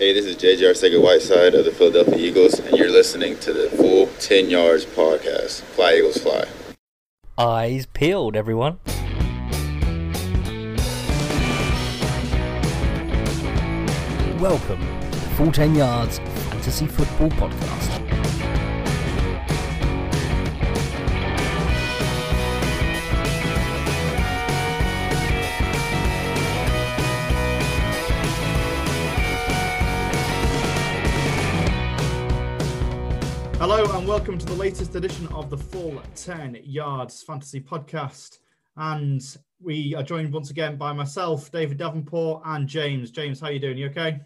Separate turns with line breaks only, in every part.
Hey, this is JJ Arcega Whiteside of the Philadelphia Eagles, and you're listening to the Full 10 Yards Podcast. Fly, Eagles, fly.
Eyes peeled, everyone. Welcome to the Full 10 Yards Fantasy Football Podcast.
Welcome to the latest edition of the Full 10 Yards Fantasy Podcast. And we are joined once again by myself, David Davenport, and James. James, how are you doing? You okay?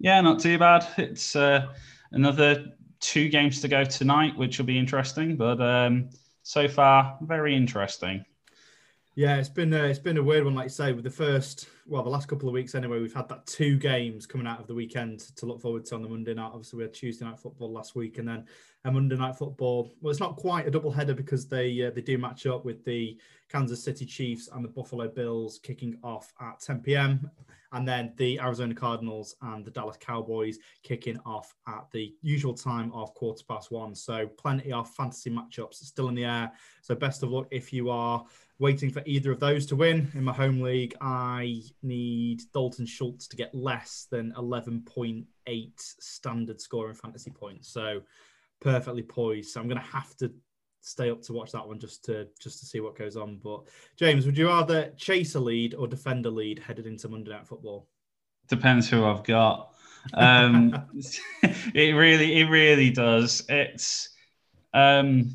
Yeah, not too bad. It's uh, another two games to go tonight, which will be interesting. But um, so far, very interesting.
Yeah, it's been a, it's been a weird one, like you say, with the first well, the last couple of weeks anyway. We've had that two games coming out of the weekend to look forward to on the Monday night. Obviously, we had Tuesday night football last week, and then a Monday night football. Well, it's not quite a double header because they uh, they do match up with the Kansas City Chiefs and the Buffalo Bills kicking off at 10 p.m. And then the Arizona Cardinals and the Dallas Cowboys kicking off at the usual time of quarter past one. So plenty of fantasy matchups still in the air. So best of luck if you are waiting for either of those to win. In my home league, I need Dalton Schultz to get less than 11.8 standard score scoring fantasy points. So perfectly poised. So I'm going to have to stay up to watch that one just to just to see what goes on. But James, would you rather chase a lead or defend a lead headed into Monday Night Football?
Depends who I've got. Um, it really, it really does. It's um,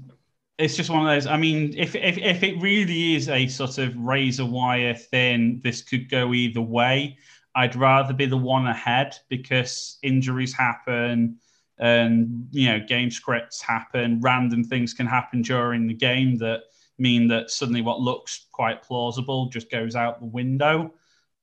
it's just one of those. I mean, if, if if it really is a sort of razor wire thin, this could go either way. I'd rather be the one ahead because injuries happen and you know game scripts happen random things can happen during the game that mean that suddenly what looks quite plausible just goes out the window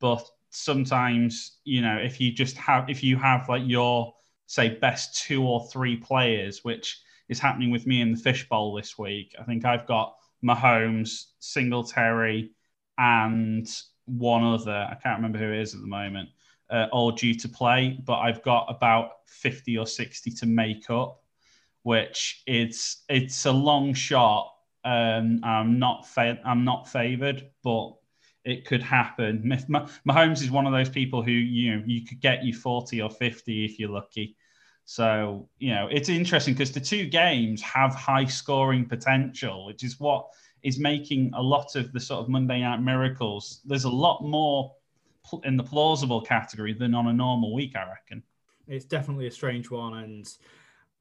but sometimes you know if you just have if you have like your say best two or three players which is happening with me in the fishbowl this week i think i've got mahomes singletary and one other i can't remember who it is at the moment uh, all due to play, but I've got about 50 or 60 to make up, which it's it's a long shot. Um, I'm not fa- I'm not favoured, but it could happen. Mahomes is one of those people who you know you could get you 40 or 50 if you're lucky. So you know it's interesting because the two games have high scoring potential, which is what is making a lot of the sort of Monday night miracles. There's a lot more in the plausible category than on a normal week, I reckon.
It's definitely a strange one, and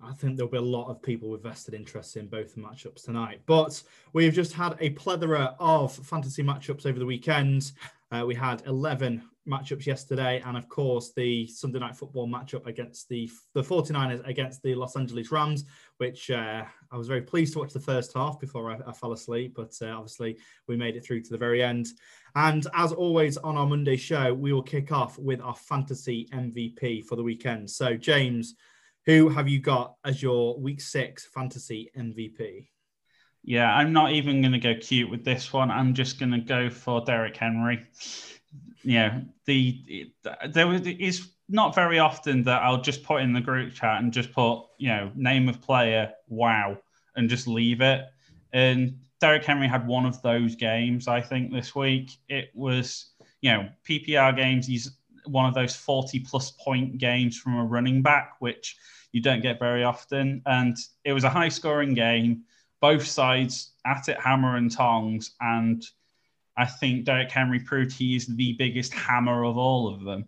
I think there'll be a lot of people with vested interests in both matchups tonight. But we've just had a plethora of fantasy matchups over the weekend. Uh, we had 11 matchups yesterday, and of course, the Sunday night football matchup against the, the 49ers against the Los Angeles Rams, which uh, I was very pleased to watch the first half before I, I fell asleep. But uh, obviously, we made it through to the very end. And as always on our Monday show, we will kick off with our fantasy MVP for the weekend. So, James, who have you got as your week six fantasy MVP?
Yeah, I'm not even going to go cute with this one. I'm just going to go for Derrick Henry. Yeah, the there is not very often that I'll just put in the group chat and just put you know name of player, wow, and just leave it. And Derrick Henry had one of those games, I think, this week. It was, you know, PPR games. He's one of those 40 plus point games from a running back, which you don't get very often. And it was a high scoring game, both sides at it, hammer and tongs. And I think Derrick Henry proved he is the biggest hammer of all of them.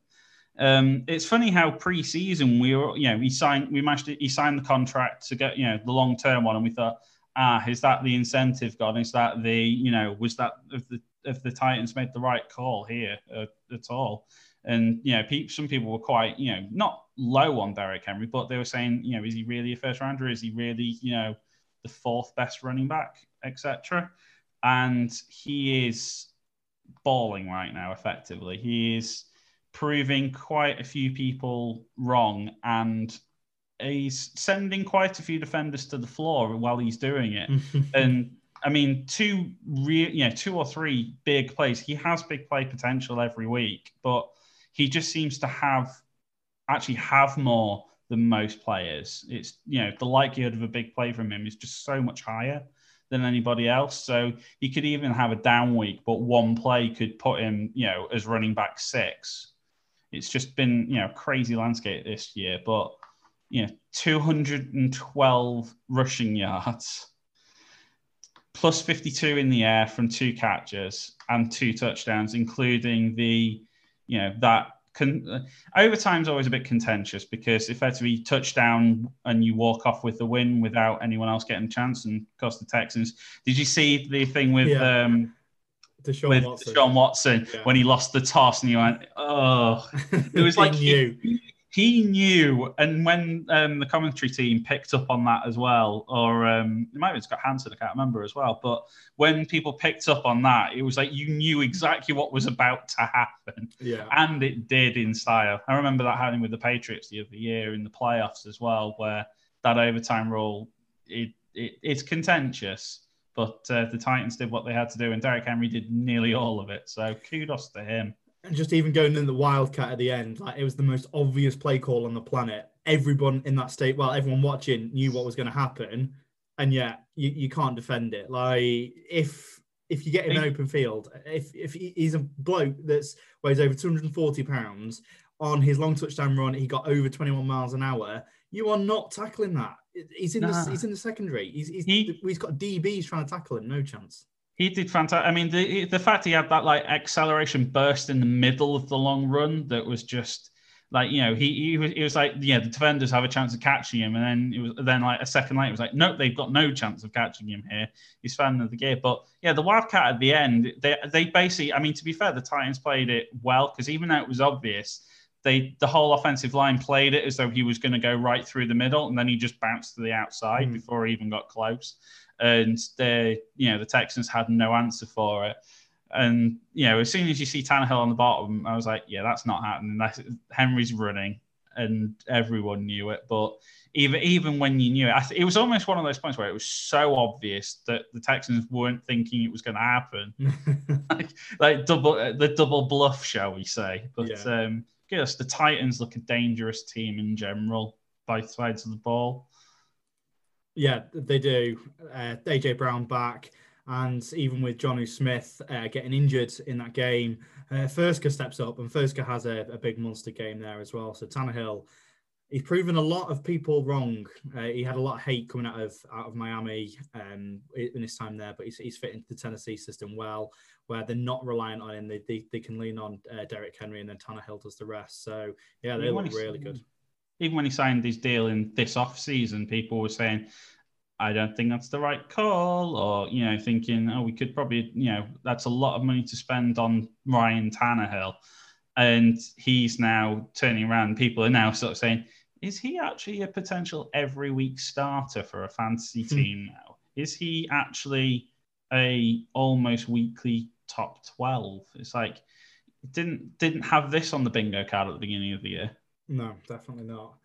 Um, it's funny how pre-season we were, you know, he signed, we managed to, he signed the contract to get, you know, the long-term one, and we thought, ah, is that the incentive gone? Is that the, you know, was that if the if the Titans made the right call here uh, at all? And you know, some people were quite, you know, not low on Derrick Henry, but they were saying, you know, is he really a first rounder? Is he really, you know, the fourth best running back, etc. And he is balling right now. Effectively, he is proving quite a few people wrong and he's sending quite a few defenders to the floor while he's doing it. and I mean, two real, you know, two or three big plays. He has big play potential every week, but he just seems to have actually have more than most players. It's you know the likelihood of a big play from him is just so much higher than anybody else. So he could even have a down week, but one play could put him, you know, as running back six. It's just been, you know, crazy landscape this year. But you know, 212 rushing yards, plus 52 in the air from two catches and two touchdowns, including the, you know, that con- uh, overtime's always a bit contentious because effectively touchdown and you walk off with the win without anyone else getting a chance and cost the Texans. Did you see the thing with yeah. um
Deshaun
with
Watson,
Deshaun Watson yeah. when he lost the toss and you went, oh, it was like
you
he knew, and when um, the commentary team picked up on that as well, or um, it might have got Hanson, I can't remember as well. But when people picked up on that, it was like you knew exactly what was about to happen.
Yeah.
And it did in style. I remember that happening with the Patriots the other year in the playoffs as well, where that overtime rule, it, it it's contentious, but uh, the Titans did what they had to do, and Derrick Henry did nearly all of it. So kudos to him
and just even going in the wildcat at the end, like it was the most obvious play call on the planet. Everyone in that state, well, everyone watching knew what was going to happen, and yet you, you can't defend it. Like if if you get him an open field, if if he's a bloke that's weighs over 240 pounds on his long touchdown run, he got over 21 miles an hour. You are not tackling that. He's in nah. the he's in the secondary. He's he's, he, he's got DBs trying to tackle him. No chance.
He did fantastic. I mean, the the fact he had that like acceleration burst in the middle of the long run that was just like you know he he was, he was like yeah the defenders have a chance of catching him and then it was then like a second later it was like nope they've got no chance of catching him here he's fan of the gear but yeah the wildcat at the end they they basically I mean to be fair the Titans played it well because even though it was obvious they the whole offensive line played it as though he was going to go right through the middle and then he just bounced to the outside mm. before he even got close and they, you know, the Texans had no answer for it. And you know, as soon as you see Tannehill on the bottom, I was like, yeah, that's not happening. That's, Henry's running, and everyone knew it. But even even when you knew it, th- it was almost one of those points where it was so obvious that the Texans weren't thinking it was going to happen, like, like, double the double bluff, shall we say? But yeah. um, yes, the Titans look a dangerous team in general, both sides of the ball.
Yeah, they do. Uh, AJ Brown back, and even with Jonnu Smith uh, getting injured in that game, uh, steps up, and Firkser has a, a, big monster game there as well. So Tannehill, he's proven a lot of people wrong. Uh, he had a lot of hate coming out of out of Miami um, in his time there, but he's, he's fit into the Tennessee system well, where they're not reliant on him. They, they, they can lean on uh, Derrick Henry, and then Tannehill does the rest. So yeah, they look really good
even when he signed his deal in this off season, people were saying, I don't think that's the right call, or you know, thinking, oh, we could probably, you know, that's a lot of money to spend on Ryan Tannehill, and he's now turning around. People are now sort of saying, is he actually a potential every week starter for a fantasy hmm. team now? Is he actually a almost weekly top twelve? It's like didn't didn't have this on the bingo card at the beginning of the year.
No, definitely not.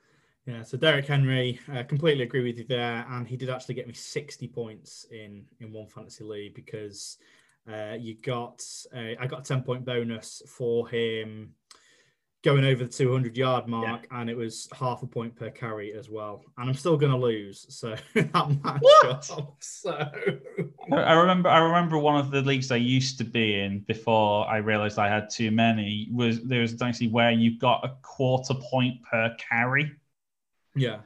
Yeah, so Derrick Henry, uh, completely agree with you there, and he did actually get me sixty points in in one fantasy league because uh, you got uh, I got a ten point bonus for him going over the 200 yard mark yeah. and it was half a point per carry as well. And i'm still going to lose so that match up, so.
I remember i remember one of the leagues i used to be in before i realized i had too many was there was actually where you got a quarter point per carry.
Yeah.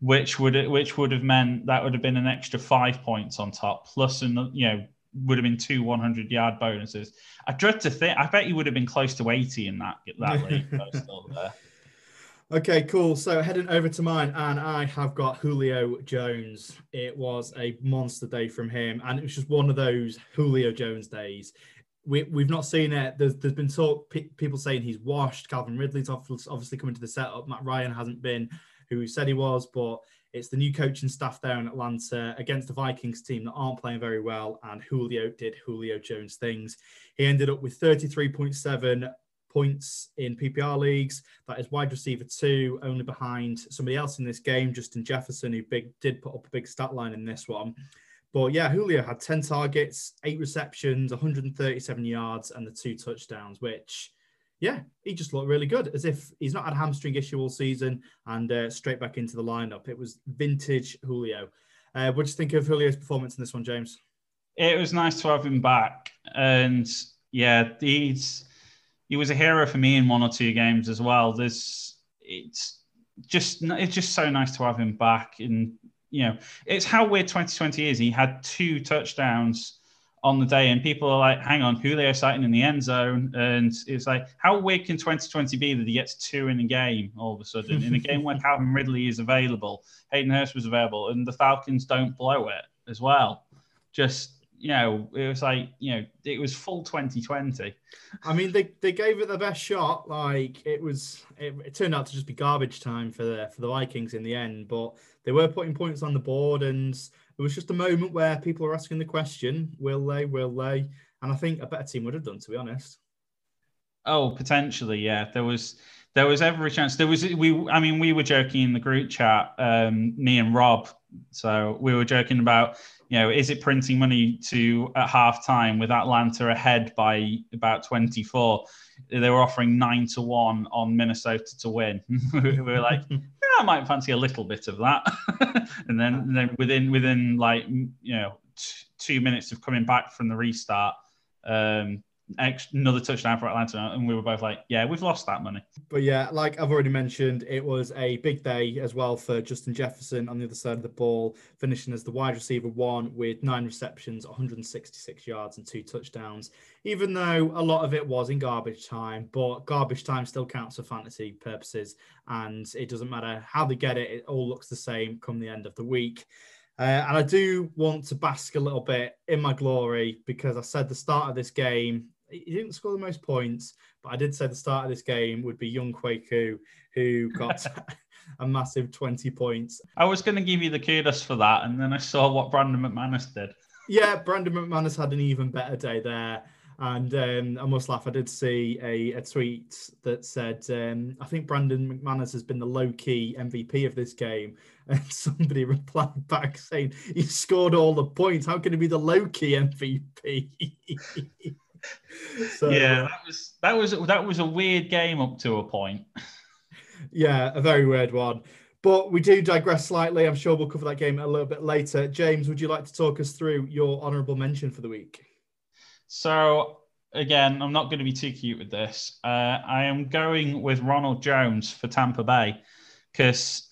Which would which would have meant that would have been an extra five points on top plus an you know would have been two 100 yard bonuses. I dread to think. I bet you would have been close to 80 in that that league.
Okay, cool. So heading over to mine, and I have got Julio Jones. It was a monster day from him, and it was just one of those Julio Jones days. We, we've not seen it. There's, there's been talk, people saying he's washed. Calvin Ridley's obviously coming to the setup. Matt Ryan hasn't been who he said he was, but it's the new coaching staff there in Atlanta against the Vikings team that aren't playing very well. And Julio did Julio Jones things. He ended up with 33.7 points in PPR leagues. That is wide receiver two, only behind somebody else in this game, Justin Jefferson, who big did put up a big stat line in this one. But yeah, Julio had 10 targets, eight receptions, 137 yards, and the two touchdowns, which yeah, he just looked really good, as if he's not had a hamstring issue all season and uh, straight back into the lineup. It was vintage Julio. Uh, what do you think of Julio's performance in this one, James?
It was nice to have him back, and yeah, he's he was a hero for me in one or two games as well. There's it's just it's just so nice to have him back, and you know it's how weird 2020 is. He had two touchdowns on the day, and people are like, "Hang on, Julio sighting in the end zone," and it's like, how weird can 2020 be that he gets two in a game all of a sudden in a game where Calvin Ridley is available, Hayden Hurst was available, and the Falcons don't blow it as well. Just you know, it was like you know, it was full 2020.
I mean, they, they gave it the best shot. Like it was, it, it turned out to just be garbage time for the for the Vikings in the end, but they were putting points on the board and it was just a moment where people were asking the question, will they, will they? And I think a better team would have done, to be honest.
Oh, potentially, yeah. There was there was every chance. There was we. I mean, we were joking in the group chat, um, me and Rob. So we were joking about, you know, is it printing money to at half time with Atlanta ahead by about twenty four? They were offering nine to one on Minnesota to win. we were like, I might fancy a little bit of that. and then, and then within within like you know t- two minutes of coming back from the restart, um, another touchdown for Atlanta, and we were both like, "Yeah, we've lost that money."
But yeah, like I've already mentioned, it was a big day as well for Justin Jefferson on the other side of the ball, finishing as the wide receiver one with nine receptions, 166 yards, and two touchdowns. Even though a lot of it was in garbage time, but garbage time still counts for fantasy purposes, and it doesn't matter how they get it; it all looks the same come the end of the week. Uh, and I do want to bask a little bit in my glory because I said the start of this game he didn't score the most points, but I did say the start of this game would be Younghoe Koo, who got a massive 20 points.
I was going to give you the kudos for that, and then I saw what Brandon McManus did.
Yeah, Brandon McManus had an even better day there. And um, I must laugh, I did see a, a tweet that said, um, I think Brandon McManus has been the low key MVP of this game. And somebody replied back saying, He scored all the points. How can he be the low key MVP?
so, yeah, that was that was that was a weird game up to a point.
Yeah, a very weird one. But we do digress slightly. I'm sure we'll cover that game a little bit later. James, would you like to talk us through your honourable mention for the week?
So again, I'm not going to be too cute with this. Uh, I am going with Ronald Jones for Tampa Bay because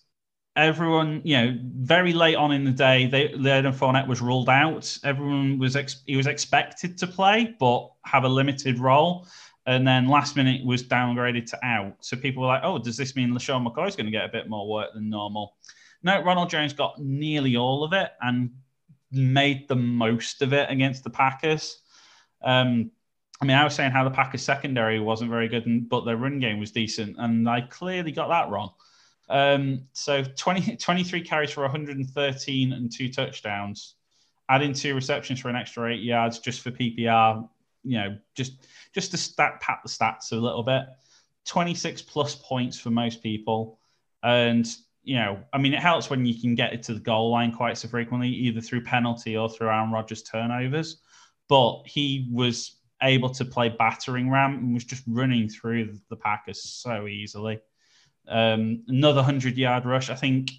everyone, you know, very late on in the day, they, Leonard Fournette was ruled out. Everyone was ex- he was expected to play, but have a limited role. And then last minute was downgraded to out. So people were like, "Oh, does this mean LeSean McCoy is going to get a bit more work than normal?" No, Ronald Jones got nearly all of it and made the most of it against the Packers. Um, I mean, I was saying how the Packers secondary wasn't very good, but their run game was decent, and I clearly got that wrong. Um, so 20, 23 carries for 113 and two touchdowns, adding two receptions for an extra eight yards just for PPR. You know, just just to stat pat the stats a little bit. 26 plus points for most people, and you know, I mean, it helps when you can get it to the goal line quite so frequently, either through penalty or through Aaron Rodgers turnovers. But he was able to play battering ram and was just running through the Packers so easily. Um, another 100 yard rush. I think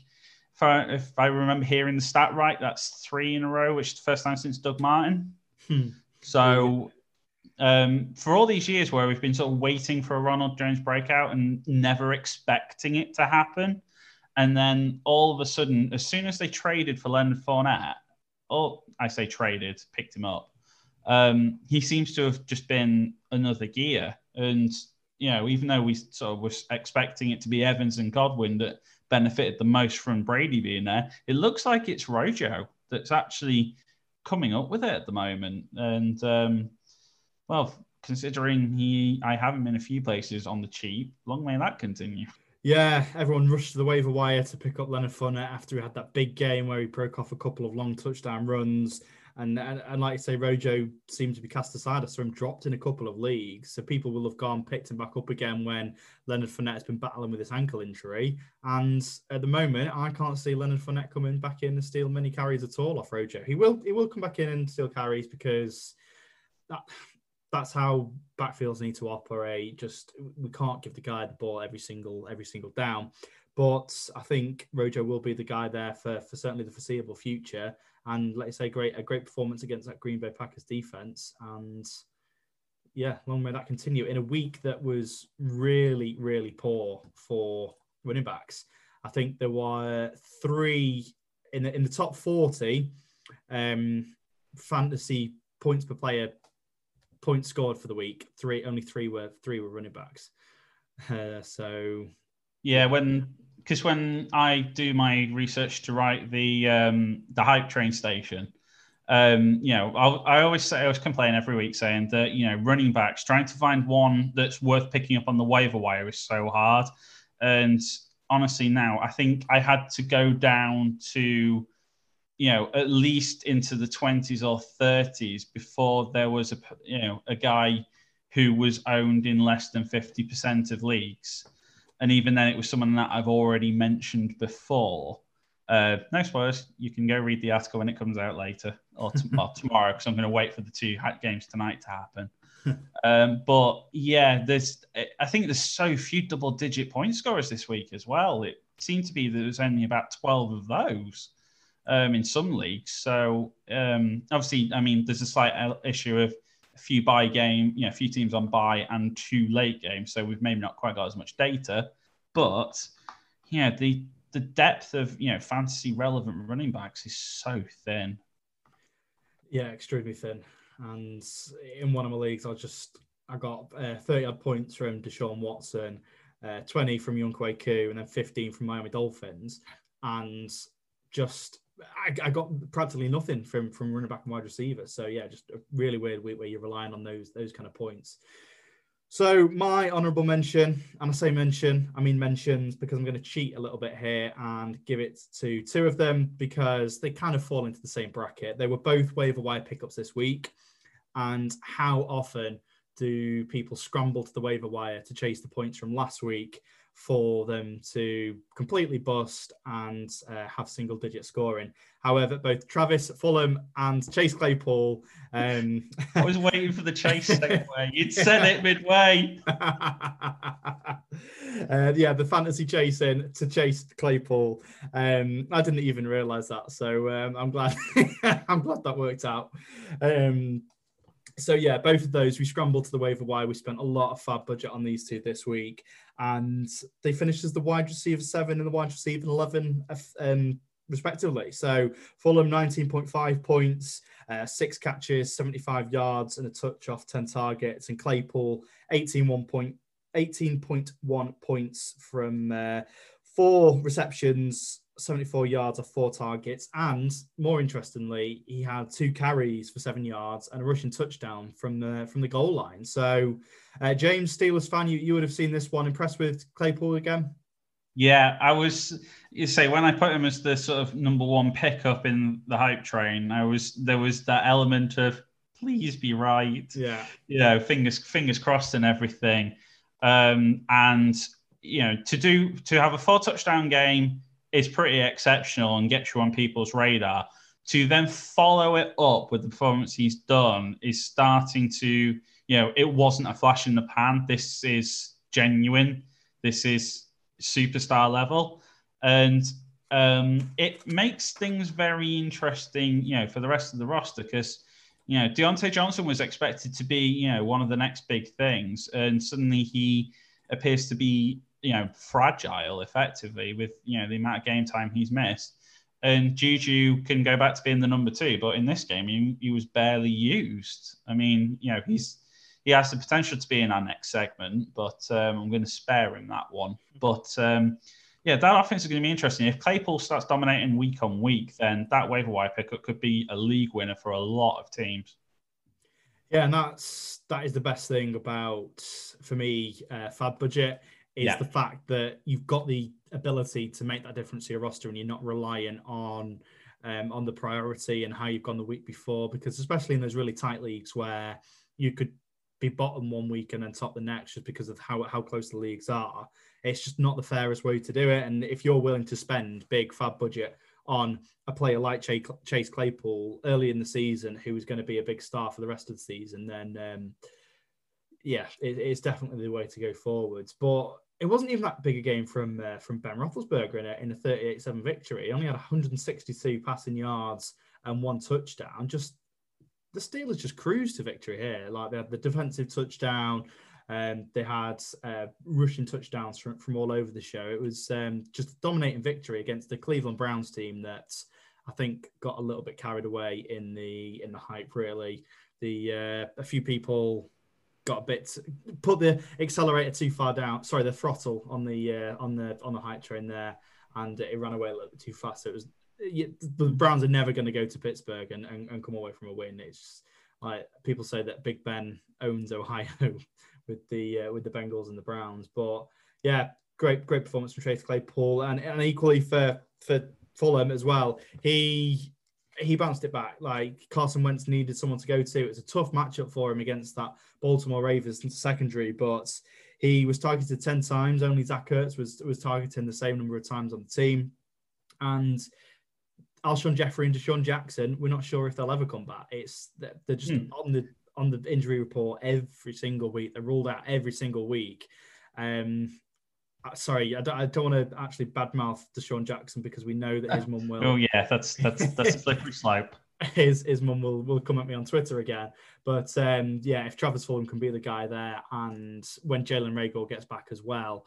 if I, if I remember hearing the stat right, that's three in a row, which is the first time since Doug Martin. Hmm. So um, for all these years where we've been sort of waiting for a Ronald Jones breakout and never expecting it to happen, and then all of a sudden, as soon as they traded for Leonard Fournette, or I say traded, picked him up, um, he seems to have just been another gear. And you know, even though we sort of was expecting it to be Evans and Godwin that benefited the most from Brady being there, it looks like it's Rojo that's actually coming up with it at the moment. And um, well, considering he, I have him in a few places on the cheap. Long may that continue.
Yeah, everyone rushed to the waiver wire to pick up Leonard Fournette after he had that big game where he broke off a couple of long touchdown runs. And, and, and like I say, Rojo seemed to be cast aside. I saw him dropped in a couple of leagues. So people will have gone, picked him back up again when Leonard Fournette has been battling with his ankle injury. And at the moment, I can't see Leonard Fournette coming back in and steal many carries at all off Rojo. He will he will come back in and steal carries because that, that's how backfields need to operate. Just we can't give the guy the ball every single every single down. But I think Rojo will be the guy there for, for certainly the foreseeable future. And let's say great a great performance against that Green Bay Packers defense. And yeah, long may that continue in a week that was really, really poor for running backs. I think there were three in the, in the top 40 um, fantasy points per player points scored for the week. Three, only three were three were running backs. Uh, so
yeah, when because when I do my research to write the um, the hype train station, um, you know, I'll, i always say I always complain every week saying that you know running backs trying to find one that's worth picking up on the waiver wire is so hard, and honestly now I think I had to go down to you know at least into the 20s or 30s before there was a you know a guy who was owned in less than 50% of leagues and even then it was someone that I've already mentioned before uh, no spoilers. You can go read the article when it comes out later or, t- or tomorrow because I'm going to wait for the two games tonight to happen. um, but yeah, there's I think there's so few double digit point scorers this week as well. It seemed to be that there's only about 12 of those um, in some leagues. So um, obviously, I mean, there's a slight issue of a few bye game, you know, a few teams on bye and two late games. So we've maybe not quite got as much data, but yeah, the the depth of you know fantasy relevant running backs is so thin.
Yeah, extremely thin. And in one of my leagues, I just I got uh, 30 odd points from Deshaun Watson, uh, 20 from Koo, and then 15 from Miami Dolphins. And just I, I, got practically nothing from from running back and wide receiver. So yeah, just a really weird week where you're relying on those those kind of points. So my honourable mention, and I say mention, I mean mentions because I'm going to cheat a little bit here and give it to two of them because they kind of fall into the same bracket. They were both waiver wire pickups this week, and how often do people scramble to the waiver wire to chase the points from last week for them to completely bust and uh, have single digit scoring. However, both Travis Fulgham and Chase Claypool. Um...
I was waiting for the chase segue. You'd said it midway.
uh, yeah, the fantasy chasing to chase Claypool. Um, I didn't even realize that. So um, I'm glad I'm glad that worked out. Um, so yeah, both of those we scrambled to the waiver wire. We spent a lot of FAAB budget on these two this week, and they finished as the wide receiver seven and the wide receiver eleven, um, respectively. So Fulgham nineteen point five points, uh, six catches, seventy five yards, and a touch off ten targets, and Claypool 18 one point 18.1 points from uh, four receptions, 74 yards off four targets. And more interestingly, he had two carries for seven yards and a rushing touchdown from the from the goal line. So, uh, James Steelers fan, you, you would have seen this one. Impressed with Claypool again?
Yeah, I was. You say when I put him as the sort of number one pickup in the hype train, I was there was that element of please be right.
Yeah,
you know, fingers fingers crossed and everything. Um, and you know, to do to have a four touchdown game is pretty exceptional and gets you on people's radar. To then follow it up with the performance he's done is starting to, you know, it wasn't a flash in the pan. This is genuine. This is superstar level. And um, it makes things very interesting, you know, for the rest of the roster because, you know, Diontae Johnson was expected to be, you know, one of the next big things. And suddenly he appears to be you know fragile effectively with you know the amount of game time he's missed. And Juju can go back to being the number two, but in this game he, he was barely used. I mean, you know he's he has the potential to be in our next segment, but um, I'm going to spare him that one. But um, yeah, that offense is going to be interesting. If Claypool starts dominating week on week, then that waiver wire pickup could be a league winner for a lot of teams.
Yeah, and that's that is the best thing about for me uh, FAAB budget is yeah. the fact that you've got the ability to make that difference to your roster and you're not relying on um, on the priority and how you've gone the week before because especially in those really tight leagues where you could be bottom one week and then top the next just because of how, how close the leagues are it's just not the fairest way to do it and if you're willing to spend big FAAB budget on a player like Chase Claypool early in the season who is going to be a big star for the rest of the season then um, yeah, it, it's definitely the way to go forwards. But it wasn't even that big a game from uh, from Ben Roethlisberger in a, in a 38-7 victory. He only had 162 passing yards and one touchdown. Just the Steelers just cruised to victory here. Like they had the defensive touchdown. Um, they had uh, rushing touchdowns from, from all over the show. It was um, just a dominating victory against the Cleveland Browns team that I think got a little bit carried away in the in the hype. Really, the uh, a few people got a bit put the accelerator too far down. Sorry, the throttle on the uh, on the on the hype train there, and it ran away a little bit too fast. So it was the Browns are never going to go to Pittsburgh and, and, and, come away from a win. It's just, like people say that Big Ben owns Ohio with the uh, with the Bengals and the Browns, but yeah, great great performance from Chase Claypool, and, and equally for for Fulgham as well. He he bounced it back. Like Carson Wentz needed someone to go to. It was a tough matchup for him against that Baltimore Ravens secondary, but he was targeted ten times. Only Zach Ertz was was targeting the same number of times on the team, and Alshon Jeffery and DeSean Jackson, we're not sure if they'll ever come back. It's they're just hmm. on the on the injury report every single week. They're ruled out every single week. Um, sorry, I don't, I don't want to actually badmouth DeSean Jackson because we know that his mum will.
Oh yeah, that's that's that's a slippery slope.
His his mum will will come at me on Twitter again. But um, yeah, if Travis Fulgham can be the guy there, and when Jalen Reagor gets back as well,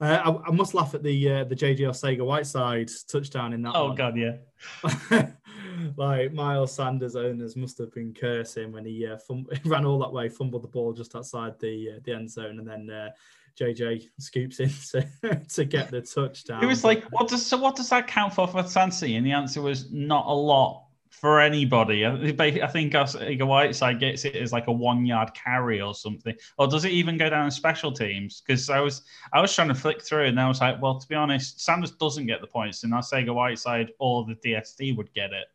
uh, I, I, must laugh at the uh, the JJ Arcega Whiteside touchdown in that.
Oh
one.
god, yeah.
like Miles Sanders owners must have been cursing when he uh, fum- ran all that way, fumbled the ball just outside the uh, the end zone, and then JJ uh, scoops in to, to get the touchdown.
It was like, what does so what does that count for for Sansi? And the answer was not a lot for anybody. I think Arcega Whiteside gets it as like a one yard carry or something. Or does it even go down in special teams? Because I was I was trying to flick through and I was like, well, to be honest, Sanders doesn't get the points, and I say Sega Whiteside or the DST would get it.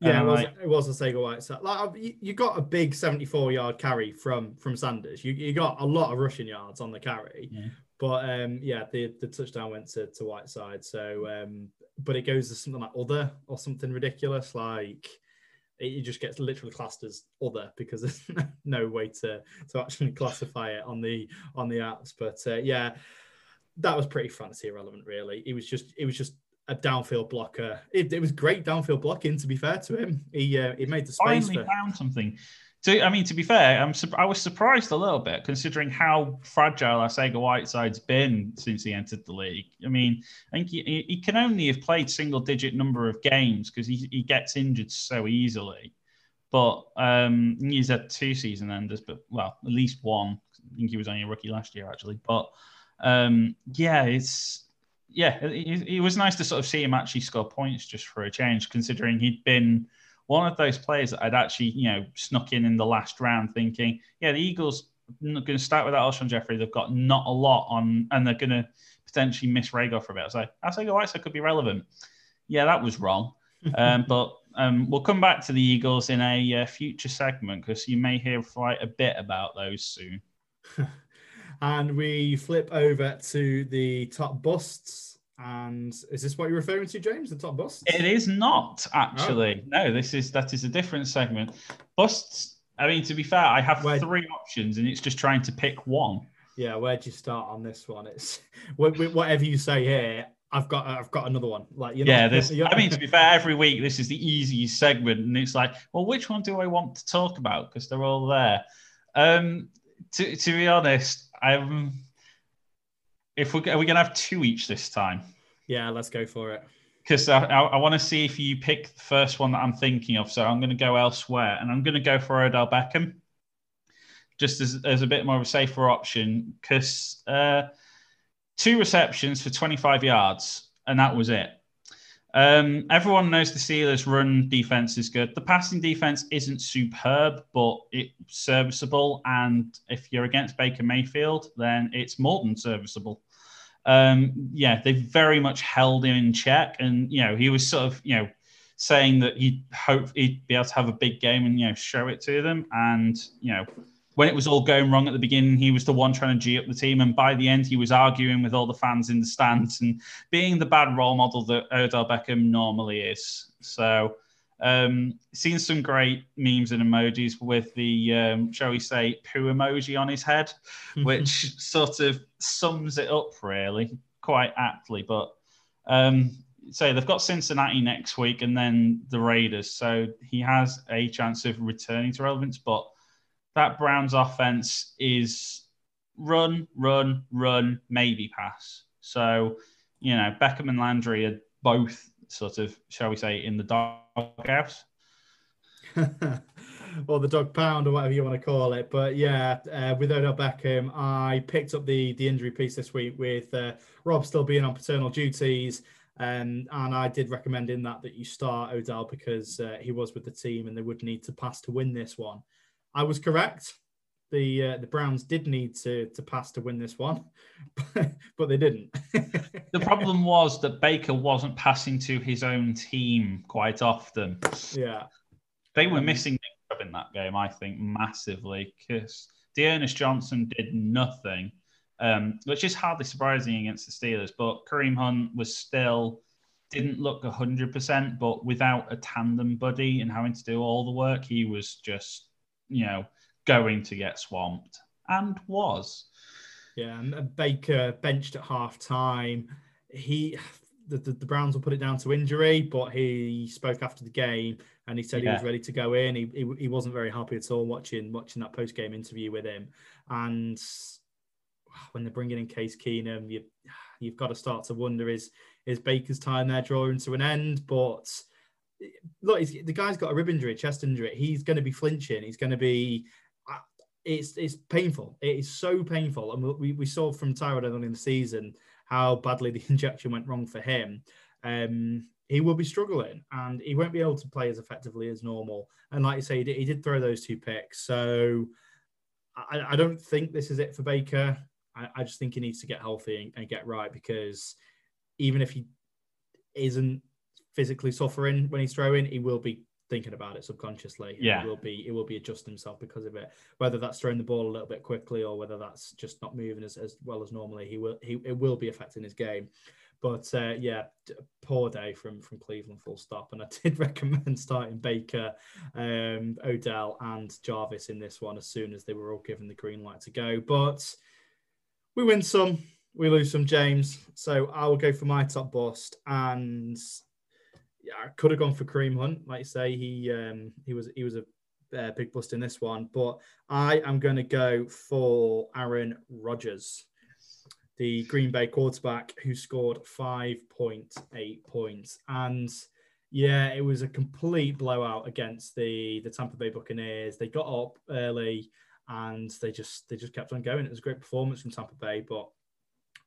Yeah, it was, like, it was Arcega Whiteside. Like you got a big 74 yard carry from from Sanders. You, you got a lot of rushing yards on the carry. Yeah. But um, yeah, the, the touchdown went to, to Whiteside. So um, but it goes to something like other or something ridiculous like it just gets literally classed as other because there's no way to to actually classify it on the on the apps but uh, yeah that was pretty fantasy irrelevant really it was just it was just a downfield blocker it, it was great downfield blocking to be fair to him he uh, he made the space
finally for... found something to, I mean, to be fair, I'm I was surprised a little bit considering how fragile Arcega Whiteside's been since he entered the league. I mean, I think he, he can only have played single digit number of games because he, he gets injured so easily. But um, he's had two season enders, but well, at least one. I think he was only a rookie last year, actually. But um, yeah, it's yeah, it, it was nice to sort of see him actually score points just for a change, considering he'd been one of those players that I'd actually, you know, snuck in in the last round thinking, yeah, the Eagles are going to start without Alshon Jeffery. They've got not a lot on, and they're going to potentially miss Reagor for a bit. So I say, White, so could be relevant. Yeah, that was wrong. um, but um, we'll come back to the Eagles in a uh, future segment because you may hear quite a bit about those soon.
and we flip over to the top busts and is this what you're referring to, James? The top busts?
It is not actually. Oh. No, this is that is a different segment. Busts. I mean, to be fair, I have Where, three options, and it's just trying to pick one.
Yeah, where'd you start on this one? It's whatever you say here. I've got I've got another one. Like you know,
yeah, this. I mean, to be fair, every week this is the easiest segment, and it's like, well, which one do I want to talk about? Because they're all there. Um, to to be honest, I'm if we're, are we going to have two each this time?
Yeah, let's go for it.
Because I, I, I want to see if you pick the first one that I'm thinking of. So I'm going to go elsewhere and I'm going to go for Odell Beckham just as, as a bit more of a safer option because uh, two receptions for 25 yards and that was it. Um, everyone knows the Steelers' run defense is good. The passing defense isn't superb, but it's serviceable. And if you're against Baker Mayfield, then it's more than serviceable um, yeah, they very much held him in check. And, you know, he was sort of, you know, saying that he'd hope he'd be able to have a big game and, you know, show it to them. And, you know, when it was all going wrong at the beginning, he was the one trying to G up the team. And by the end, he was arguing with all the fans in the stands and being the bad role model that Odell Beckham normally is. So, Um, seen some great memes and emojis with the, um, shall we say, poo emoji on his head, which sort of sums it up really quite aptly. But um, say they've got Cincinnati next week and then the Raiders, so he has a chance of returning to relevance. But that Browns offense is run, run, run, maybe pass. So you know Beckham and Landry are both sort of, shall we say, in the doghouse.
or the dog pound or whatever you want to call it. But yeah, uh, with Odell Beckham, I picked up the the injury piece this week with uh, Rob still being on paternal duties. Um, and I did recommend in that that you start Odell because uh, he was with the team and they would need to pass to win this one. I was correct. The uh, the Browns did need to to pass to win this one, but they didn't.
the problem was that Baker wasn't passing to his own team quite often.
Yeah,
they were um, missing in that game. I think massively because D'Ernest Johnson did nothing um, which is hardly surprising against the Steelers. But Kareem Hunt was still didn't look 100%, but without a tandem buddy and having to do all the work, he was just, you know, going to get swamped and was.
Yeah, and Baker benched at half time. He, the, the, the, Browns will put it down to injury, but he spoke after the game and he said yeah. he was ready to go in. He, he, he wasn't very happy at all watching watching that post game interview with him, and when they're bringing in Case Keenum, you you've got to start to wonder is is Baker's time there drawing to an end? But look, the guy's got a rib injury, chest injury. He's going to be flinching. He's going to be. It's it's painful. It is so painful, and we, we saw from Tyrod early in the season how badly the injection went wrong for him. Um, he will be struggling, and he won't be able to play as effectively as normal. And like you say, he did, he did throw those two picks, so. I, I, don't think this is it for Baker. I, I just think he needs to get healthy and, and get right because even if he isn't physically suffering when he's throwing, he will be thinking about it subconsciously.
Yeah,
it will be it will be adjusting himself because of it. Whether that's throwing the ball a little bit quickly or whether that's just not moving as, as well as normally, he will he it will be affecting his game. But uh, yeah, poor day from from Cleveland, full stop. And I did recommend starting Baker, um, Odell, and Jarvis in this one as soon as they were all given the green light to go. But we win some, we lose some, James. So I will go for my top bust, and yeah, I could have gone for Kareem Hunt. Like you say, he um, he was he was a uh, big bust in this one, but I am going to go for Aaron Rodgers, the Green Bay quarterback who scored 5.8 points. And yeah, it was a complete blowout against the, the Tampa Bay Buccaneers. They got up early and they just they just kept on going. It was a great performance from Tampa Bay, but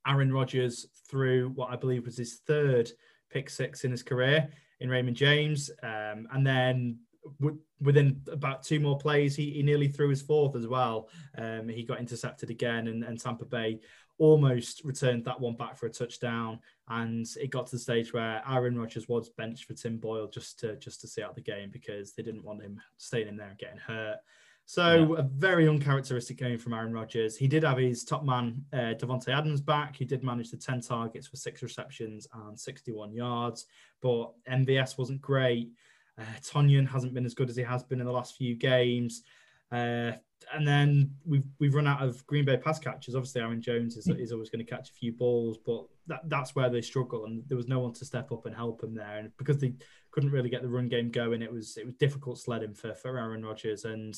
Aaron Rodgers threw what I believe was his third pick six in his career in Raymond James, um, and then w- within about two more plays, he, he nearly threw his fourth as well. Um, he got intercepted again, and, and Tampa Bay almost returned that one back for a touchdown. And it got to the stage where Aaron Rodgers was benched for Tim Boyle just to just to see out the game because they didn't want him staying in there and getting hurt. So yeah. a very uncharacteristic game from Aaron Rodgers. He did have his top man uh, Davante Adams back. He did manage the 10 targets for six receptions and 61 yards, but MVS wasn't great. Uh, Tonyan hasn't been as good as he has been in the last few games. Uh, and then we've we've run out of Green Bay pass catchers. Obviously, Aaron Jones is, is always going to catch a few balls, but that, that's where they struggle, and there was no one to step up and help him there. And because they couldn't really get the run game going, it was it was difficult sledding for for Aaron Rodgers. And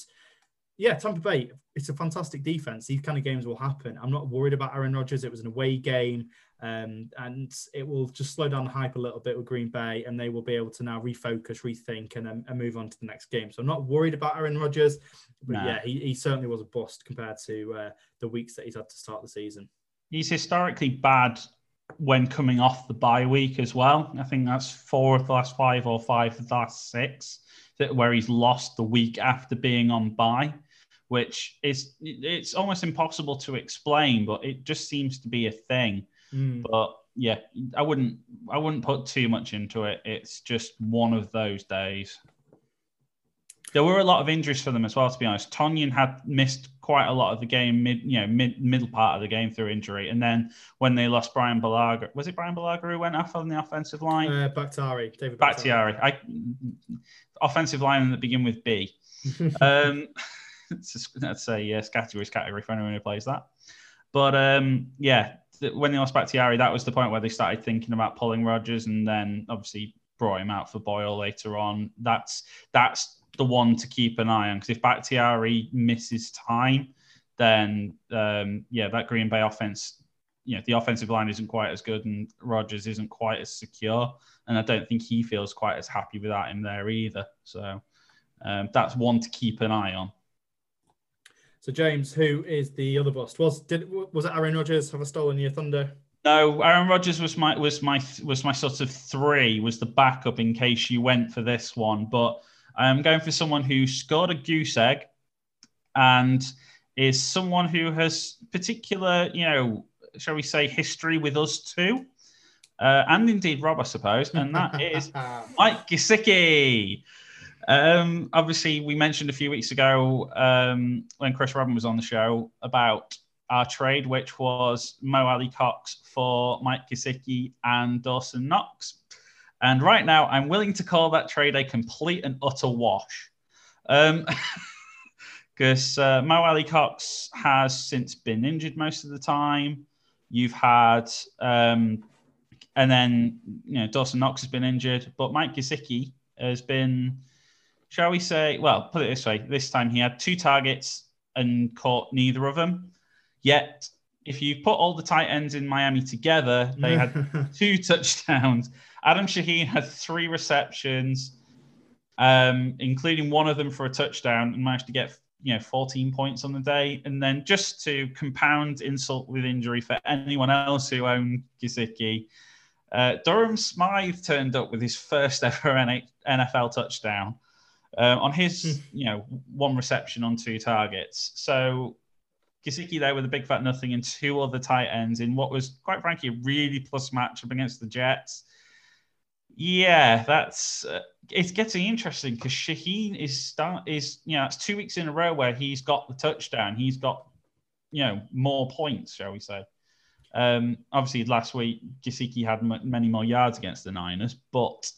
yeah, Tampa Bay, it's a fantastic defense. These kind of games will happen. I'm not worried about Aaron Rodgers. It was an away game, um, and it will just slow down the hype a little bit with Green Bay, and they will be able to now refocus, rethink, and, um, and move on to the next game. So I'm not worried about Aaron Rodgers, but nah. yeah, he, he certainly was a bust compared to uh, the weeks that he's had to start the season.
He's historically bad when coming off the bye week as well. I think that's four of the last five or five of the last six that where he's lost the week after being on bye which is it's almost impossible to explain, but it just seems to be a thing. Mm. But yeah, I wouldn't I wouldn't put too much into it. It's just one of those days. there were a lot of injuries for them as well. To be honest, Tonyan had missed quite a lot of the game, mid you know mid middle part of the game through injury, and then when they lost Brian Bulaga, was it Brian Bulaga who went off on the offensive line?
Uh, Bakhtiari, David
Bakhtiari. I offensive line that begin with B. um, that's a yes categories category for anyone who plays that. But um, yeah, when they lost Bakhtiari, that was the point where they started thinking about pulling Rodgers, and then obviously brought him out for Boyle later on. That's that's the one to keep an eye on because if Bakhtiari misses time, then um, yeah, that Green Bay offense, you know, the offensive line isn't quite as good, and Rodgers isn't quite as secure, and I don't think he feels quite as happy without him there either. So um, that's one to keep an eye on.
So James, who is the other bust? Was did was it Aaron Rodgers? Have I stolen your thunder?
No, Aaron Rodgers was my was my was my sort of three was the backup in case you went for this one, but I'm going for someone who scored a goose egg and is someone who has particular, you know, shall we say, history with us too, uh, and indeed Rob, I suppose, and that is Mike Gesicki. Um, obviously, we mentioned a few weeks ago um, when Chris Robin was on the show about our trade, which was Mo Alie-Cox for Mike Gesicki and Dawson Knox. And right now, I'm willing to call that trade a complete and utter wash. Because um, uh, Mo Alie-Cox has since been injured most of the time. You've had, um, and then, you know, Dawson Knox has been injured, but Mike Gesicki has been shall we say, well, put it this way this time he had two targets and caught neither of them. Yet, if you put all the tight ends in Miami together, they had two touchdowns. Adam Shaheen had three receptions, um, including one of them for a touchdown, and managed to get you know 14 points on the day. And then just to compound insult with injury for anyone else who owned Gesicki, uh, Durham Smythe turned up with his first ever NFL touchdown um, on his, hmm. you know, one reception on two targets. So Gesicki there with a big fat nothing and two other tight ends in what was, quite frankly, a really plus matchup against the Jets. Yeah, that's uh, it's getting interesting because Shaheen is start is you know it's two weeks in a row where he's got the touchdown. He's got you know more points, shall we say? Um, obviously, last week Gesicki had m- many more yards against the Niners, but